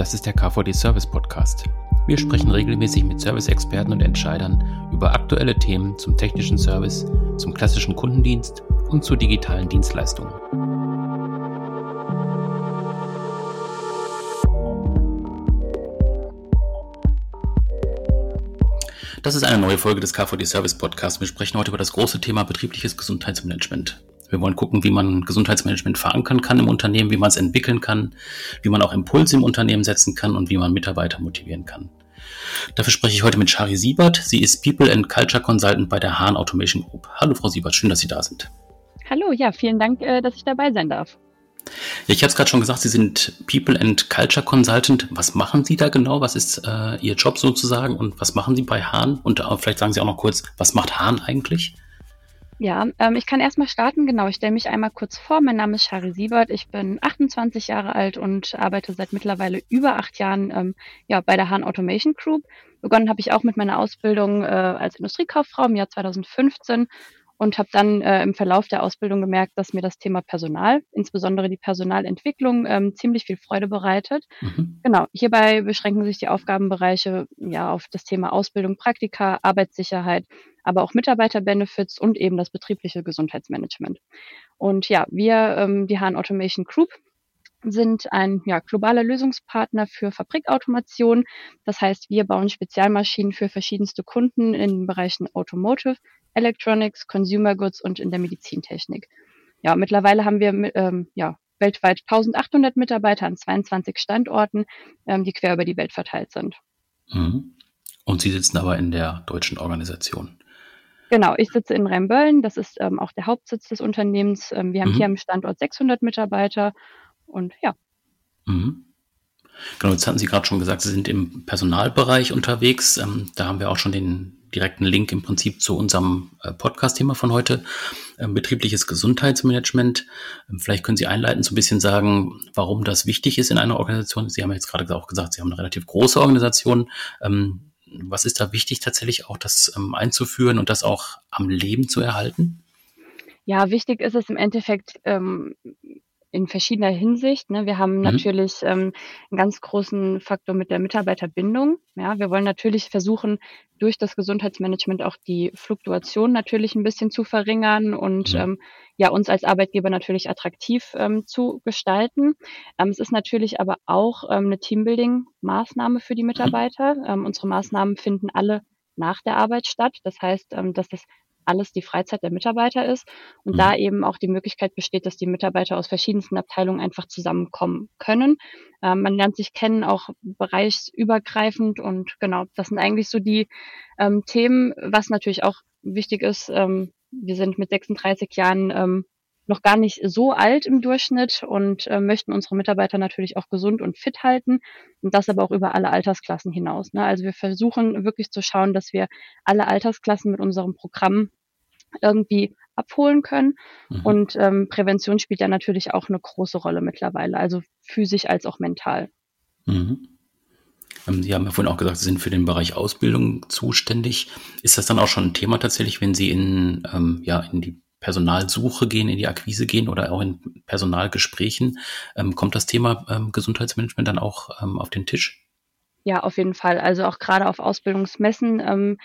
Das ist der KVD Service Podcast. Wir sprechen regelmäßig mit Service-Experten und Entscheidern über aktuelle Themen zum technischen Service, zum klassischen Kundendienst und zu digitalen Dienstleistungen. Das ist eine neue Folge des KVD Service Podcasts. Wir sprechen heute über das große Thema betriebliches Gesundheitsmanagement. Wir wollen gucken, wie man Gesundheitsmanagement verankern kann im Unternehmen, wie man es entwickeln kann, wie man auch Impulse im Unternehmen setzen kann und wie man Mitarbeiter motivieren kann. Dafür spreche ich heute mit Shari Siebert. Sie ist People and Culture Consultant bei der Hahn Automation Group. Hallo Frau Siebert, schön, dass Sie da sind. Hallo, ja, vielen Dank, äh, dass ich dabei sein darf. Ja, ich habe es gerade schon gesagt, Sie sind People and Culture Consultant. Was machen Sie da genau? Was ist äh, Ihr Job sozusagen und was machen Sie bei Hahn? Und äh, vielleicht sagen Sie auch noch kurz, was macht Hahn eigentlich? Ja, ähm, ich kann erstmal starten. Genau, ich stelle mich einmal kurz vor. Mein Name ist Shari Siebert. Ich bin 28 Jahre alt und arbeite seit mittlerweile über acht Jahren ähm, ja, bei der Hahn Automation Group. Begonnen habe ich auch mit meiner Ausbildung äh, als Industriekauffrau im Jahr 2015 und habe dann äh, im Verlauf der Ausbildung gemerkt, dass mir das Thema Personal, insbesondere die Personalentwicklung, ähm, ziemlich viel Freude bereitet. Mhm. Genau, hierbei beschränken sich die Aufgabenbereiche ja auf das Thema Ausbildung, Praktika, Arbeitssicherheit, aber auch Mitarbeiterbenefits und eben das betriebliche Gesundheitsmanagement. Und ja, wir, ähm, die Hahn Automation Group, sind ein ja, globaler Lösungspartner für Fabrikautomation. Das heißt, wir bauen Spezialmaschinen für verschiedenste Kunden in den Bereichen Automotive, Electronics, Consumer Goods und in der Medizintechnik. Ja, mittlerweile haben wir ähm, ja, weltweit 1800 Mitarbeiter an 22 Standorten, ähm, die quer über die Welt verteilt sind. Mhm. Und Sie sitzen aber in der deutschen Organisation. Genau, ich sitze in Rheinböllen, das ist ähm, auch der Hauptsitz des Unternehmens. Ähm, wir haben mhm. hier am Standort 600 Mitarbeiter und ja. Mhm. Genau, jetzt hatten Sie gerade schon gesagt, Sie sind im Personalbereich unterwegs. Ähm, da haben wir auch schon den direkten Link im Prinzip zu unserem äh, Podcast-Thema von heute, äh, betriebliches Gesundheitsmanagement. Ähm, vielleicht können Sie einleitend so ein bisschen sagen, warum das wichtig ist in einer Organisation. Sie haben jetzt gerade auch gesagt, Sie haben eine relativ große Organisation. Ähm, was ist da wichtig tatsächlich auch, das ähm, einzuführen und das auch am Leben zu erhalten? Ja, wichtig ist es im Endeffekt, ähm, in verschiedener Hinsicht. Ne? Wir haben mhm. natürlich ähm, einen ganz großen Faktor mit der Mitarbeiterbindung. Ja, wir wollen natürlich versuchen, durch das Gesundheitsmanagement auch die Fluktuation natürlich ein bisschen zu verringern und mhm. ähm, ja uns als Arbeitgeber natürlich attraktiv ähm, zu gestalten. Ähm, es ist natürlich aber auch ähm, eine Teambuilding-Maßnahme für die mhm. Mitarbeiter. Ähm, unsere Maßnahmen finden alle nach der Arbeit statt. Das heißt, ähm, dass das alles die Freizeit der Mitarbeiter ist und mhm. da eben auch die Möglichkeit besteht, dass die Mitarbeiter aus verschiedensten Abteilungen einfach zusammenkommen können. Ähm, man lernt sich kennen, auch bereichsübergreifend und genau, das sind eigentlich so die ähm, Themen, was natürlich auch wichtig ist. Ähm, wir sind mit 36 Jahren ähm, noch gar nicht so alt im Durchschnitt und äh, möchten unsere Mitarbeiter natürlich auch gesund und fit halten und das aber auch über alle Altersklassen hinaus. Ne? Also wir versuchen wirklich zu schauen, dass wir alle Altersklassen mit unserem Programm irgendwie abholen können. Mhm. Und ähm, Prävention spielt ja natürlich auch eine große Rolle mittlerweile, also physisch als auch mental. Mhm. Ähm, Sie haben ja vorhin auch gesagt, Sie sind für den Bereich Ausbildung zuständig. Ist das dann auch schon ein Thema tatsächlich, wenn Sie in, ähm, ja, in die Personalsuche gehen, in die Akquise gehen oder auch in Personalgesprächen? Ähm, kommt das Thema ähm, Gesundheitsmanagement dann auch ähm, auf den Tisch? Ja, auf jeden Fall. Also auch gerade auf Ausbildungsmessen ähm,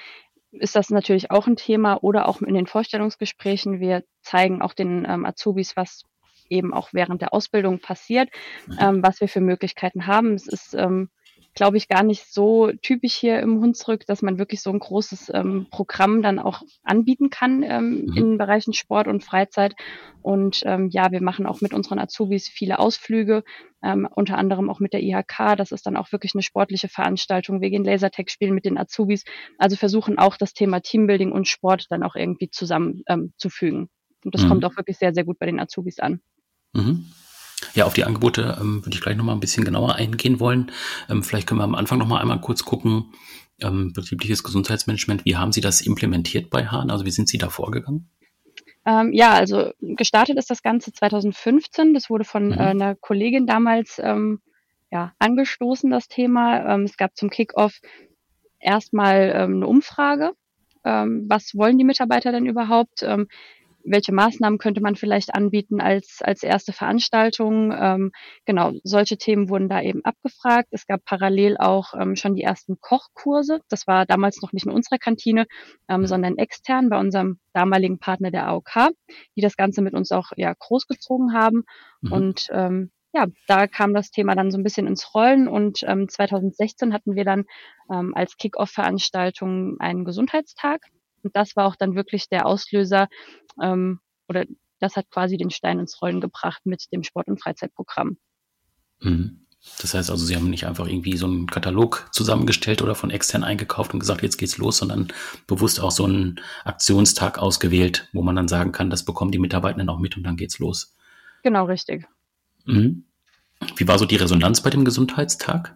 ist das natürlich auch ein Thema oder auch in den Vorstellungsgesprächen. Wir zeigen auch den ähm, Azubis, was eben auch während der Ausbildung passiert, mhm. ähm, was wir für Möglichkeiten haben. Es ist ähm, glaube ich, gar nicht so typisch hier im Hunsrück, dass man wirklich so ein großes ähm, Programm dann auch anbieten kann ähm, mhm. in Bereichen Sport und Freizeit. Und ähm, ja, wir machen auch mit unseren Azubis viele Ausflüge, ähm, unter anderem auch mit der IHK. Das ist dann auch wirklich eine sportliche Veranstaltung. Wir gehen Lasertag spielen mit den Azubis. Also versuchen auch das Thema Teambuilding und Sport dann auch irgendwie zusammenzufügen. Ähm, und das mhm. kommt auch wirklich sehr, sehr gut bei den Azubis an. Mhm. Ja, auf die Angebote ähm, würde ich gleich nochmal ein bisschen genauer eingehen wollen. Ähm, vielleicht können wir am Anfang nochmal einmal kurz gucken, ähm, betriebliches Gesundheitsmanagement, wie haben Sie das implementiert bei Hahn? Also wie sind Sie da vorgegangen? Ähm, ja, also gestartet ist das Ganze 2015. Das wurde von mhm. äh, einer Kollegin damals ähm, ja, angestoßen, das Thema. Ähm, es gab zum Kickoff erstmal ähm, eine Umfrage. Ähm, was wollen die Mitarbeiter denn überhaupt? Welche Maßnahmen könnte man vielleicht anbieten als, als erste Veranstaltung. Ähm, genau, solche Themen wurden da eben abgefragt. Es gab parallel auch ähm, schon die ersten Kochkurse. Das war damals noch nicht in unserer Kantine, ähm, mhm. sondern extern bei unserem damaligen Partner der AOK, die das Ganze mit uns auch ja großgezogen haben. Mhm. Und ähm, ja, da kam das Thema dann so ein bisschen ins Rollen und ähm, 2016 hatten wir dann ähm, als Kick-Off-Veranstaltung einen Gesundheitstag. Und das war auch dann wirklich der Auslöser ähm, oder das hat quasi den Stein ins Rollen gebracht mit dem Sport- und Freizeitprogramm. Mhm. Das heißt also, Sie haben nicht einfach irgendwie so einen Katalog zusammengestellt oder von extern eingekauft und gesagt, jetzt geht's los, sondern bewusst auch so einen Aktionstag ausgewählt, wo man dann sagen kann, das bekommen die Mitarbeitenden auch mit und dann geht's los. Genau, richtig. Mhm. Wie war so die Resonanz bei dem Gesundheitstag?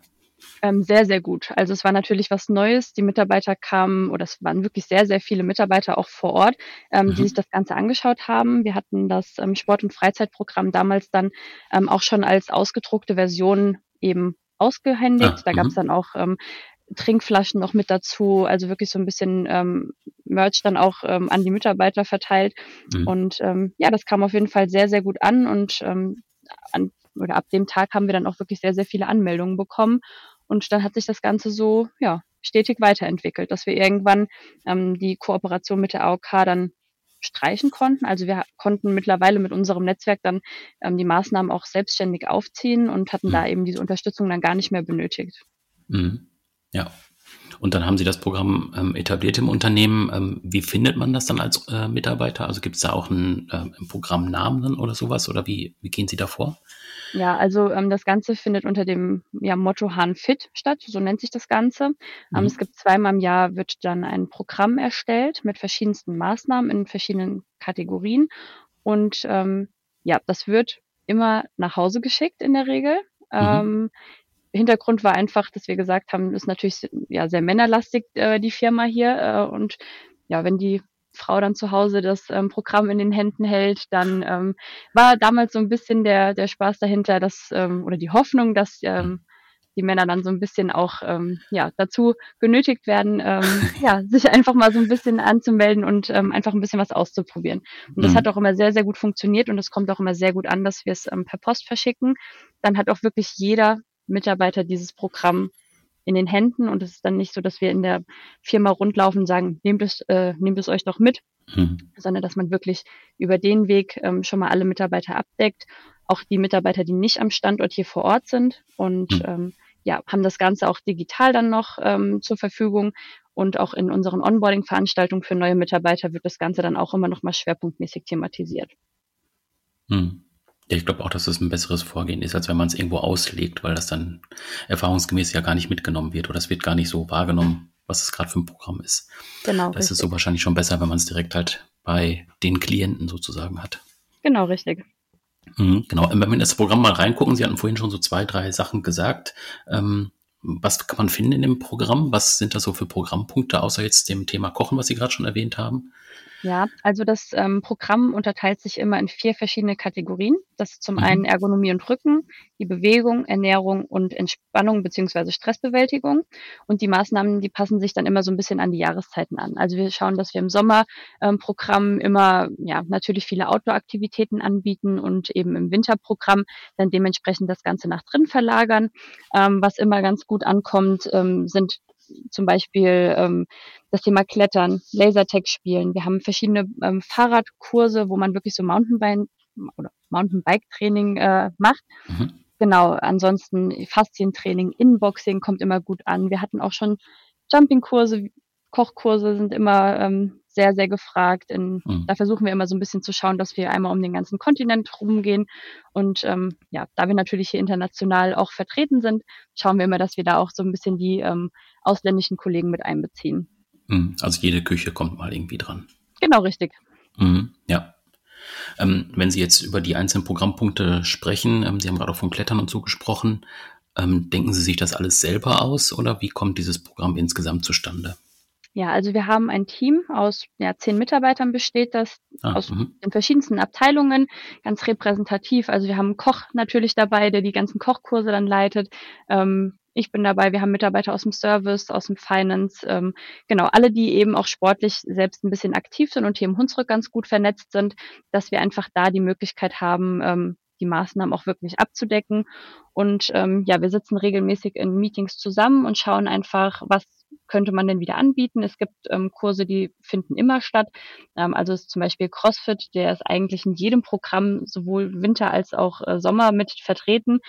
Ähm, sehr, sehr gut. Also es war natürlich was Neues. Die Mitarbeiter kamen, oder es waren wirklich sehr, sehr viele Mitarbeiter auch vor Ort, ähm, mhm. die sich das Ganze angeschaut haben. Wir hatten das ähm, Sport- und Freizeitprogramm damals dann ähm, auch schon als ausgedruckte Version eben ausgehändigt. Ah, da gab es mhm. dann auch ähm, Trinkflaschen noch mit dazu, also wirklich so ein bisschen ähm, Merch dann auch ähm, an die Mitarbeiter verteilt. Mhm. Und ähm, ja, das kam auf jeden Fall sehr, sehr gut an und ähm, an, oder ab dem Tag haben wir dann auch wirklich sehr, sehr viele Anmeldungen bekommen. Und dann hat sich das Ganze so, ja, stetig weiterentwickelt, dass wir irgendwann ähm, die Kooperation mit der AOK dann streichen konnten. Also wir konnten mittlerweile mit unserem Netzwerk dann ähm, die Maßnahmen auch selbstständig aufziehen und hatten mhm. da eben diese Unterstützung dann gar nicht mehr benötigt. Mhm. Ja, und dann haben Sie das Programm ähm, etabliert im Unternehmen. Ähm, wie findet man das dann als äh, Mitarbeiter? Also gibt es da auch einen, äh, einen Programmnamen oder sowas? Oder wie, wie gehen Sie da vor? Ja, also ähm, das Ganze findet unter dem ja, Motto Hahn Fit statt, so nennt sich das Ganze. Ähm, mhm. es gibt zweimal im Jahr wird dann ein Programm erstellt mit verschiedensten Maßnahmen in verschiedenen Kategorien. Und ähm, ja, das wird immer nach Hause geschickt in der Regel. Mhm. Ähm, Hintergrund war einfach, dass wir gesagt haben, ist natürlich ja sehr männerlastig äh, die Firma hier äh, und ja, wenn die Frau dann zu Hause das ähm, Programm in den Händen hält, dann ähm, war damals so ein bisschen der der Spaß dahinter, dass ähm, oder die Hoffnung, dass ähm, die Männer dann so ein bisschen auch ähm, ja dazu genötigt werden, ähm, ja sich einfach mal so ein bisschen anzumelden und ähm, einfach ein bisschen was auszuprobieren. Und das mhm. hat auch immer sehr sehr gut funktioniert und es kommt auch immer sehr gut an, dass wir es ähm, per Post verschicken. Dann hat auch wirklich jeder Mitarbeiter dieses Programm in den Händen und es ist dann nicht so, dass wir in der Firma rundlaufen und sagen, nehmt es, äh, nehmt es euch doch mit, mhm. sondern dass man wirklich über den Weg ähm, schon mal alle Mitarbeiter abdeckt, auch die Mitarbeiter, die nicht am Standort hier vor Ort sind und mhm. ähm, ja, haben das Ganze auch digital dann noch ähm, zur Verfügung und auch in unseren Onboarding-Veranstaltungen für neue Mitarbeiter wird das Ganze dann auch immer noch mal schwerpunktmäßig thematisiert. Mhm. Ja, ich glaube auch, dass das ein besseres Vorgehen ist, als wenn man es irgendwo auslegt, weil das dann erfahrungsgemäß ja gar nicht mitgenommen wird oder es wird gar nicht so wahrgenommen, was es gerade für ein Programm ist. Genau. Das richtig. ist so wahrscheinlich schon besser, wenn man es direkt halt bei den Klienten sozusagen hat. Genau, richtig. Mhm, genau. Wenn wir in das Programm mal reingucken, Sie hatten vorhin schon so zwei, drei Sachen gesagt. Ähm, was kann man finden in dem Programm? Was sind das so für Programmpunkte, außer jetzt dem Thema Kochen, was Sie gerade schon erwähnt haben? Ja, also das ähm, Programm unterteilt sich immer in vier verschiedene Kategorien. Das ist zum mhm. einen Ergonomie und Rücken, die Bewegung, Ernährung und Entspannung beziehungsweise Stressbewältigung. Und die Maßnahmen, die passen sich dann immer so ein bisschen an die Jahreszeiten an. Also wir schauen, dass wir im Sommerprogramm ähm, immer ja natürlich viele Outdoor-Aktivitäten anbieten und eben im Winterprogramm dann dementsprechend das Ganze nach drin verlagern. Ähm, was immer ganz gut ankommt, ähm, sind zum Beispiel ähm, das Thema Klettern, Lasertag spielen. Wir haben verschiedene ähm, Fahrradkurse, wo man wirklich so Mountainbike oder Mountainbike-Training äh, macht. Mhm. Genau, ansonsten Faszientraining, Inboxing kommt immer gut an. Wir hatten auch schon Jumping-Kurse, Kochkurse sind immer ähm, sehr, sehr gefragt. In, mhm. Da versuchen wir immer so ein bisschen zu schauen, dass wir einmal um den ganzen Kontinent rumgehen. Und ähm, ja, da wir natürlich hier international auch vertreten sind, schauen wir immer, dass wir da auch so ein bisschen die ähm, ausländischen Kollegen mit einbeziehen. Mhm. Also jede Küche kommt mal irgendwie dran. Genau, richtig. Mhm. Ja. Ähm, wenn Sie jetzt über die einzelnen Programmpunkte sprechen, ähm, Sie haben gerade auch von Klettern und so gesprochen, ähm, denken Sie sich das alles selber aus oder wie kommt dieses Programm insgesamt zustande? Ja, also wir haben ein Team aus ja, zehn Mitarbeitern besteht das ah, aus mh. den verschiedensten Abteilungen, ganz repräsentativ. Also wir haben einen Koch natürlich dabei, der die ganzen Kochkurse dann leitet. Ähm, ich bin dabei, wir haben Mitarbeiter aus dem Service, aus dem Finance, ähm, genau, alle, die eben auch sportlich selbst ein bisschen aktiv sind und hier im Hunsrück ganz gut vernetzt sind, dass wir einfach da die Möglichkeit haben, ähm, die Maßnahmen auch wirklich abzudecken. Und ähm, ja, wir sitzen regelmäßig in Meetings zusammen und schauen einfach, was könnte man denn wieder anbieten. Es gibt ähm, Kurse, die finden immer statt. Ähm, also ist zum Beispiel CrossFit, der ist eigentlich in jedem Programm sowohl Winter als auch äh, Sommer mit vertreten.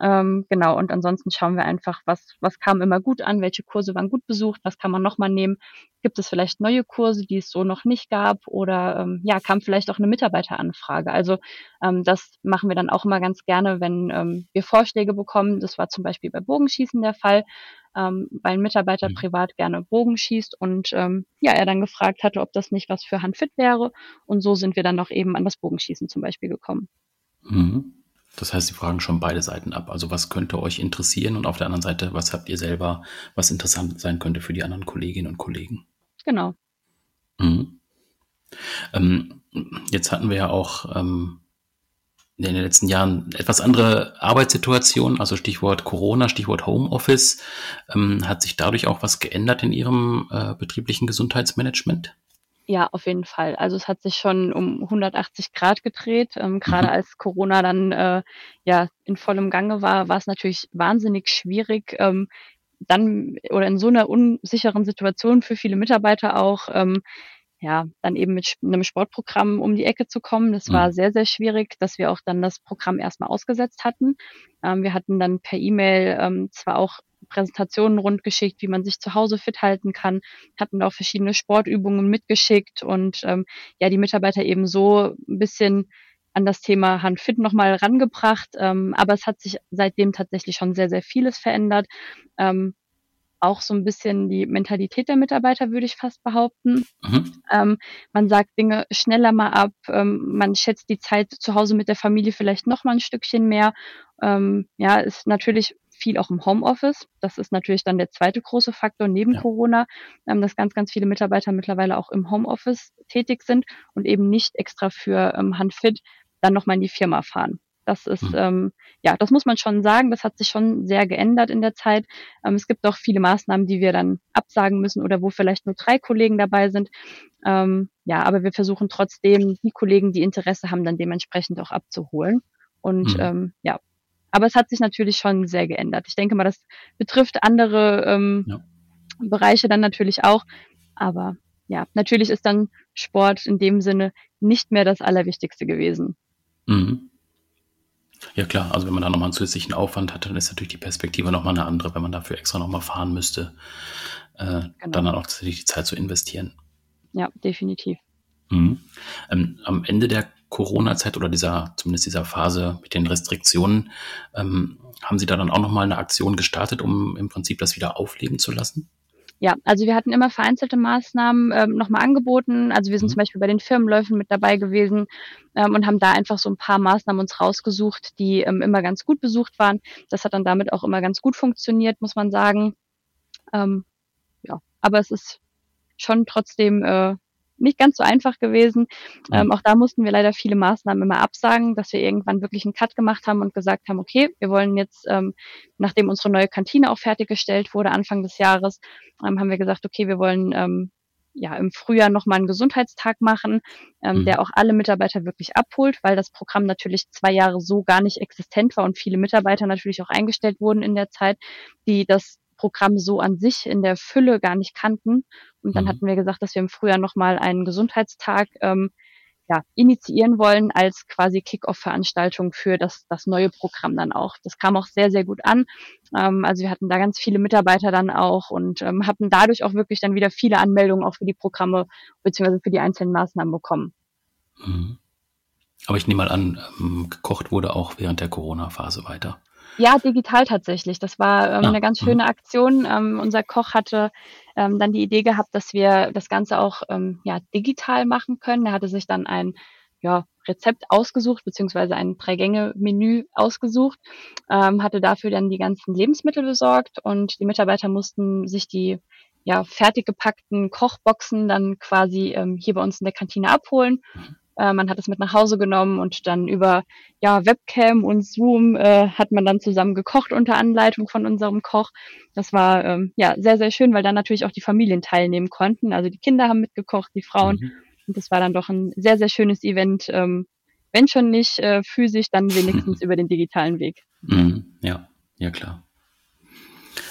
Ähm, genau, und ansonsten schauen wir einfach, was, was kam immer gut an, welche Kurse waren gut besucht, was kann man nochmal nehmen. Gibt es vielleicht neue Kurse, die es so noch nicht gab oder ähm, ja, kam vielleicht auch eine Mitarbeiteranfrage. Also ähm, das machen wir dann auch immer ganz gerne, wenn ähm, wir Vorschläge bekommen. Das war zum Beispiel bei Bogenschießen der Fall ähm, weil ein Mitarbeiter mhm. privat gerne Bogen schießt und ähm, ja, er dann gefragt hatte, ob das nicht was für Handfit wäre. Und so sind wir dann noch eben an das Bogenschießen zum Beispiel gekommen. Mhm. Das heißt, Sie fragen schon beide Seiten ab. Also was könnte euch interessieren und auf der anderen Seite, was habt ihr selber, was interessant sein könnte für die anderen Kolleginnen und Kollegen? Genau. Mhm. Ähm, jetzt hatten wir ja auch ähm, in den letzten Jahren etwas andere Arbeitssituation, also Stichwort Corona, Stichwort Homeoffice. Ähm, hat sich dadurch auch was geändert in Ihrem äh, betrieblichen Gesundheitsmanagement? Ja, auf jeden Fall. Also es hat sich schon um 180 Grad gedreht. Ähm, Gerade mhm. als Corona dann äh, ja in vollem Gange war, war es natürlich wahnsinnig schwierig, ähm, dann oder in so einer unsicheren Situation für viele Mitarbeiter auch ähm, ja, dann eben mit einem Sportprogramm um die Ecke zu kommen. Das war mhm. sehr, sehr schwierig, dass wir auch dann das Programm erstmal ausgesetzt hatten. Ähm, wir hatten dann per E-Mail ähm, zwar auch Präsentationen rundgeschickt, wie man sich zu Hause fit halten kann, hatten auch verschiedene Sportübungen mitgeschickt und ähm, ja, die Mitarbeiter eben so ein bisschen an das Thema Handfit nochmal rangebracht. Ähm, aber es hat sich seitdem tatsächlich schon sehr, sehr vieles verändert. Ähm, auch so ein bisschen die Mentalität der Mitarbeiter, würde ich fast behaupten. Mhm. Ähm, man sagt Dinge schneller mal ab, ähm, man schätzt die Zeit zu Hause mit der Familie vielleicht noch mal ein Stückchen mehr. Ähm, ja, ist natürlich viel auch im Homeoffice. Das ist natürlich dann der zweite große Faktor neben ja. Corona, ähm, dass ganz, ganz viele Mitarbeiter mittlerweile auch im Homeoffice tätig sind und eben nicht extra für ähm, Handfit dann nochmal in die Firma fahren. Das ist, mhm. ähm, ja, das muss man schon sagen. Das hat sich schon sehr geändert in der Zeit. Ähm, es gibt auch viele Maßnahmen, die wir dann absagen müssen oder wo vielleicht nur drei Kollegen dabei sind. Ähm, ja, aber wir versuchen trotzdem, die Kollegen, die Interesse haben, dann dementsprechend auch abzuholen. Und mhm. ähm, ja, aber es hat sich natürlich schon sehr geändert. Ich denke mal, das betrifft andere ähm, ja. Bereiche dann natürlich auch. Aber ja, natürlich ist dann Sport in dem Sinne nicht mehr das Allerwichtigste gewesen. Mhm. Ja klar, also wenn man da nochmal einen zusätzlichen Aufwand hat, dann ist natürlich die Perspektive nochmal eine andere, wenn man dafür extra nochmal fahren müsste, äh, genau. dann, dann auch tatsächlich die Zeit zu investieren. Ja, definitiv. Mhm. Ähm, am Ende der Corona-Zeit oder dieser, zumindest dieser Phase mit den Restriktionen, ähm, haben Sie da dann auch nochmal eine Aktion gestartet, um im Prinzip das wieder aufleben zu lassen? Ja, also wir hatten immer vereinzelte Maßnahmen ähm, nochmal angeboten. Also wir sind mhm. zum Beispiel bei den Firmenläufen mit dabei gewesen ähm, und haben da einfach so ein paar Maßnahmen uns rausgesucht, die ähm, immer ganz gut besucht waren. Das hat dann damit auch immer ganz gut funktioniert, muss man sagen. Ähm, ja, aber es ist schon trotzdem äh, nicht ganz so einfach gewesen. Ähm, auch da mussten wir leider viele Maßnahmen immer absagen, dass wir irgendwann wirklich einen Cut gemacht haben und gesagt haben, okay, wir wollen jetzt, ähm, nachdem unsere neue Kantine auch fertiggestellt wurde, Anfang des Jahres, ähm, haben wir gesagt, okay, wir wollen ähm, ja im Frühjahr nochmal einen Gesundheitstag machen, ähm, mhm. der auch alle Mitarbeiter wirklich abholt, weil das Programm natürlich zwei Jahre so gar nicht existent war und viele Mitarbeiter natürlich auch eingestellt wurden in der Zeit, die das Programm so an sich in der Fülle gar nicht kannten. Und dann mhm. hatten wir gesagt, dass wir im Frühjahr nochmal einen Gesundheitstag ähm, ja, initiieren wollen als quasi Kick-Off-Veranstaltung für das, das neue Programm dann auch. Das kam auch sehr, sehr gut an. Ähm, also wir hatten da ganz viele Mitarbeiter dann auch und ähm, hatten dadurch auch wirklich dann wieder viele Anmeldungen auch für die Programme beziehungsweise für die einzelnen Maßnahmen bekommen. Mhm. Aber ich nehme mal an, ähm, gekocht wurde auch während der Corona-Phase weiter. Ja, digital tatsächlich. Das war ähm, ja. eine ganz mhm. schöne Aktion. Ähm, unser Koch hatte ähm, dann die Idee gehabt, dass wir das Ganze auch ähm, ja, digital machen können. Er hatte sich dann ein ja, Rezept ausgesucht, beziehungsweise ein Drei-Gänge-Menü ausgesucht, ähm, hatte dafür dann die ganzen Lebensmittel besorgt und die Mitarbeiter mussten sich die ja, fertig gepackten Kochboxen dann quasi ähm, hier bei uns in der Kantine abholen. Äh, man hat es mit nach Hause genommen und dann über ja, Webcam und Zoom äh, hat man dann zusammen gekocht unter Anleitung von unserem Koch. Das war ähm, ja sehr, sehr schön, weil dann natürlich auch die Familien teilnehmen konnten. Also die Kinder haben mitgekocht, die Frauen. Mhm. Und das war dann doch ein sehr, sehr schönes Event. Ähm, wenn schon nicht äh, physisch, dann wenigstens über den digitalen Weg. Mhm. Ja, ja klar.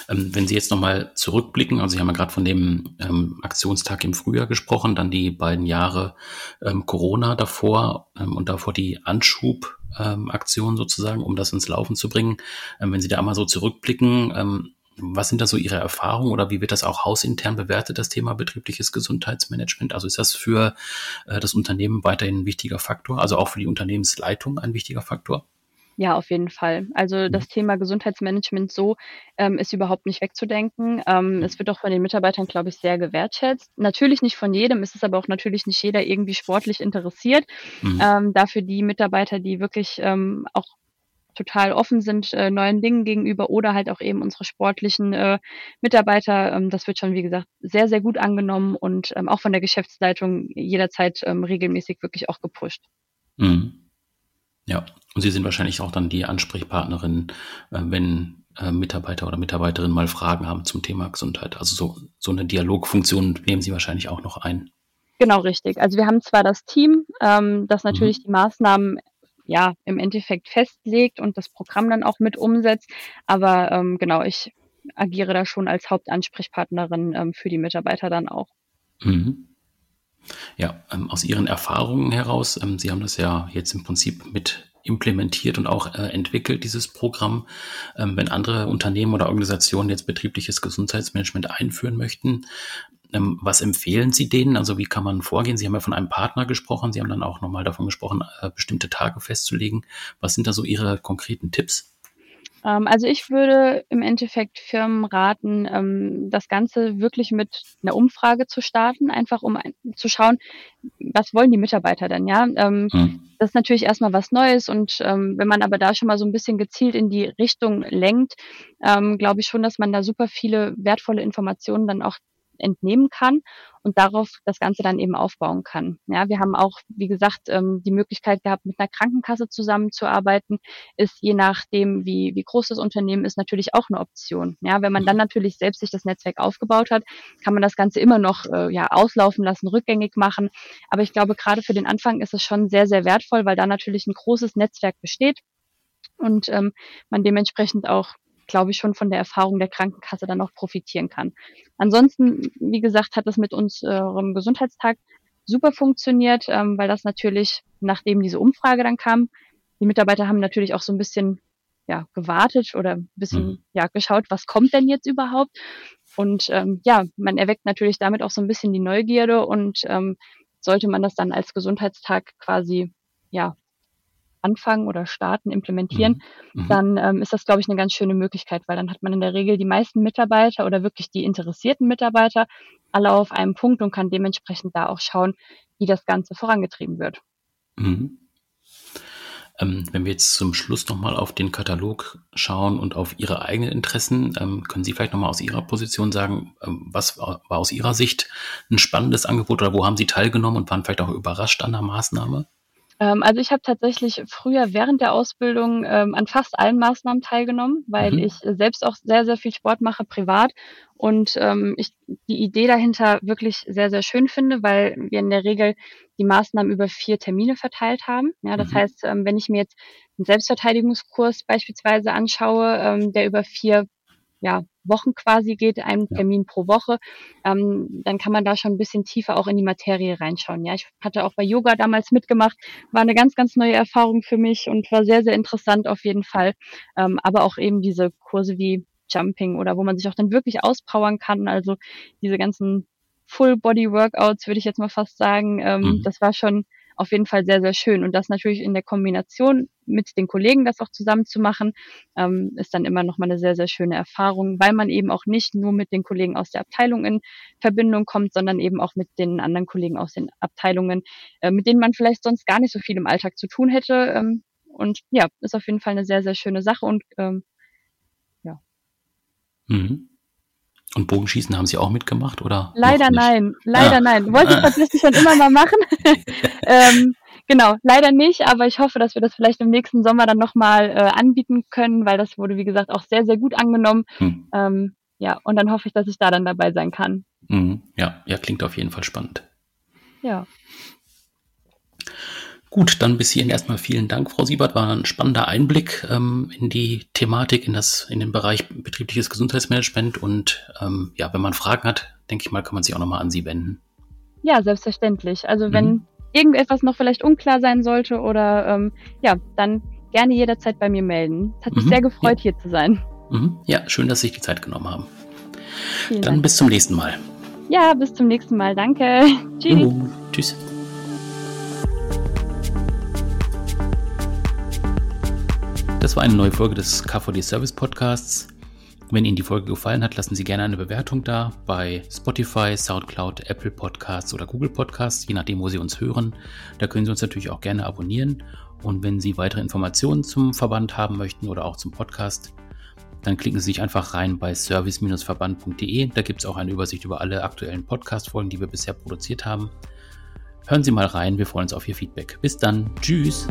Ähm, wenn Sie jetzt nochmal zurückblicken, also Sie haben ja gerade von dem ähm, Aktionstag im Frühjahr gesprochen, dann die beiden Jahre ähm, Corona davor ähm, und davor die Anschubaktion ähm, sozusagen, um das ins Laufen zu bringen. Ähm, wenn Sie da einmal so zurückblicken, was sind da so Ihre Erfahrungen oder wie wird das auch hausintern bewertet, das Thema betriebliches Gesundheitsmanagement? Also ist das für äh, das Unternehmen weiterhin ein wichtiger Faktor, also auch für die Unternehmensleitung ein wichtiger Faktor? Ja, auf jeden Fall. Also mhm. das Thema Gesundheitsmanagement so ähm, ist überhaupt nicht wegzudenken. Ähm, es wird auch von den Mitarbeitern, glaube ich, sehr gewertschätzt. Natürlich nicht von jedem, es ist aber auch natürlich nicht jeder irgendwie sportlich interessiert. Mhm. Ähm, dafür die Mitarbeiter, die wirklich ähm, auch total offen sind äh, neuen Dingen gegenüber oder halt auch eben unsere sportlichen äh, Mitarbeiter. Ähm, das wird schon, wie gesagt, sehr, sehr gut angenommen und ähm, auch von der Geschäftsleitung jederzeit ähm, regelmäßig wirklich auch gepusht. Mhm. Ja, und Sie sind wahrscheinlich auch dann die Ansprechpartnerin, äh, wenn äh, Mitarbeiter oder Mitarbeiterinnen mal Fragen haben zum Thema Gesundheit. Also so, so eine Dialogfunktion nehmen Sie wahrscheinlich auch noch ein. Genau, richtig. Also wir haben zwar das Team, ähm, das natürlich mhm. die Maßnahmen ja im Endeffekt festlegt und das Programm dann auch mit umsetzt, aber ähm, genau, ich agiere da schon als Hauptansprechpartnerin ähm, für die Mitarbeiter dann auch. Mhm. Ja, ähm, aus Ihren Erfahrungen heraus, ähm, Sie haben das ja jetzt im Prinzip mit implementiert und auch äh, entwickelt, dieses Programm. Ähm, wenn andere Unternehmen oder Organisationen jetzt betriebliches Gesundheitsmanagement einführen möchten, ähm, was empfehlen Sie denen? Also wie kann man vorgehen? Sie haben ja von einem Partner gesprochen, Sie haben dann auch nochmal davon gesprochen, äh, bestimmte Tage festzulegen. Was sind da so Ihre konkreten Tipps? Ähm, also ich würde im Endeffekt Firmen raten, ähm, das Ganze wirklich mit einer Umfrage zu starten, einfach um zu schauen, was wollen die Mitarbeiter denn, ja? Ähm, mhm. Das ist natürlich erstmal was Neues und wenn man aber da schon mal so ein bisschen gezielt in die Richtung lenkt, glaube ich schon, dass man da super viele wertvolle Informationen dann auch entnehmen kann und darauf das Ganze dann eben aufbauen kann. Ja, wir haben auch, wie gesagt, ähm, die Möglichkeit gehabt, mit einer Krankenkasse zusammenzuarbeiten. Ist je nachdem, wie, wie groß das Unternehmen ist, natürlich auch eine Option. Ja, wenn man dann natürlich selbst sich das Netzwerk aufgebaut hat, kann man das Ganze immer noch äh, ja, auslaufen lassen, rückgängig machen. Aber ich glaube, gerade für den Anfang ist es schon sehr, sehr wertvoll, weil da natürlich ein großes Netzwerk besteht und ähm, man dementsprechend auch glaube ich, schon von der Erfahrung der Krankenkasse dann auch profitieren kann. Ansonsten, wie gesagt, hat das mit unserem Gesundheitstag super funktioniert, ähm, weil das natürlich, nachdem diese Umfrage dann kam, die Mitarbeiter haben natürlich auch so ein bisschen ja, gewartet oder ein bisschen mhm. ja, geschaut, was kommt denn jetzt überhaupt. Und ähm, ja, man erweckt natürlich damit auch so ein bisschen die Neugierde und ähm, sollte man das dann als Gesundheitstag quasi ja anfangen oder starten, implementieren, mhm. mhm. dann ähm, ist das, glaube ich, eine ganz schöne Möglichkeit, weil dann hat man in der Regel die meisten Mitarbeiter oder wirklich die interessierten Mitarbeiter alle auf einem Punkt und kann dementsprechend da auch schauen, wie das Ganze vorangetrieben wird. Mhm. Ähm, wenn wir jetzt zum Schluss nochmal auf den Katalog schauen und auf Ihre eigenen Interessen, ähm, können Sie vielleicht nochmal aus Ihrer Position sagen, ähm, was war, war aus Ihrer Sicht ein spannendes Angebot oder wo haben Sie teilgenommen und waren vielleicht auch überrascht an der Maßnahme? Ähm, also ich habe tatsächlich früher während der Ausbildung ähm, an fast allen Maßnahmen teilgenommen, weil mhm. ich selbst auch sehr, sehr viel Sport mache privat und ähm, ich die Idee dahinter wirklich sehr, sehr schön finde, weil wir in der Regel die Maßnahmen über vier Termine verteilt haben. Ja, das mhm. heißt, ähm, wenn ich mir jetzt einen Selbstverteidigungskurs beispielsweise anschaue, ähm, der über vier ja, Wochen quasi geht, ein Termin pro Woche, ähm, dann kann man da schon ein bisschen tiefer auch in die Materie reinschauen. Ja, ich hatte auch bei Yoga damals mitgemacht, war eine ganz, ganz neue Erfahrung für mich und war sehr, sehr interessant auf jeden Fall. Ähm, aber auch eben diese Kurse wie Jumping oder wo man sich auch dann wirklich auspowern kann, also diese ganzen Full-Body-Workouts, würde ich jetzt mal fast sagen, ähm, mhm. das war schon auf jeden Fall sehr, sehr schön. Und das natürlich in der Kombination mit den Kollegen das auch zusammen zu machen, ähm, ist dann immer noch mal eine sehr, sehr schöne Erfahrung, weil man eben auch nicht nur mit den Kollegen aus der Abteilung in Verbindung kommt, sondern eben auch mit den anderen Kollegen aus den Abteilungen, äh, mit denen man vielleicht sonst gar nicht so viel im Alltag zu tun hätte. Ähm, und ja, ist auf jeden Fall eine sehr, sehr schöne Sache und ähm, ja. Mhm. Und Bogenschießen haben Sie auch mitgemacht, oder? Leider nein, leider ah. nein. Wollte ich tatsächlich schon immer mal machen. ähm, genau, leider nicht, aber ich hoffe, dass wir das vielleicht im nächsten Sommer dann nochmal äh, anbieten können, weil das wurde, wie gesagt, auch sehr, sehr gut angenommen. Hm. Ähm, ja, und dann hoffe ich, dass ich da dann dabei sein kann. Mhm. Ja, ja, klingt auf jeden Fall spannend. Ja. Gut, dann bis hierhin erstmal vielen Dank, Frau Siebert. War ein spannender Einblick ähm, in die Thematik, in, das, in den Bereich betriebliches Gesundheitsmanagement. Und ähm, ja, wenn man Fragen hat, denke ich mal, kann man sich auch nochmal an Sie wenden. Ja, selbstverständlich. Also wenn mhm. irgendetwas noch vielleicht unklar sein sollte oder ähm, ja, dann gerne jederzeit bei mir melden. Es hat mich mhm. sehr gefreut, ja. hier zu sein. Mhm. Ja, schön, dass Sie sich die Zeit genommen haben. Vielen dann Dank. bis zum nächsten Mal. Ja, bis zum nächsten Mal. Danke. Tschüss. Juhu. Tschüss. Das war eine neue Folge des KVD Service Podcasts. Wenn Ihnen die Folge gefallen hat, lassen Sie gerne eine Bewertung da bei Spotify, SoundCloud, Apple Podcasts oder Google Podcasts, je nachdem, wo Sie uns hören. Da können Sie uns natürlich auch gerne abonnieren. Und wenn Sie weitere Informationen zum Verband haben möchten oder auch zum Podcast, dann klicken Sie sich einfach rein bei service-verband.de. Da gibt es auch eine Übersicht über alle aktuellen Podcast-Folgen, die wir bisher produziert haben. Hören Sie mal rein, wir freuen uns auf Ihr Feedback. Bis dann, tschüss.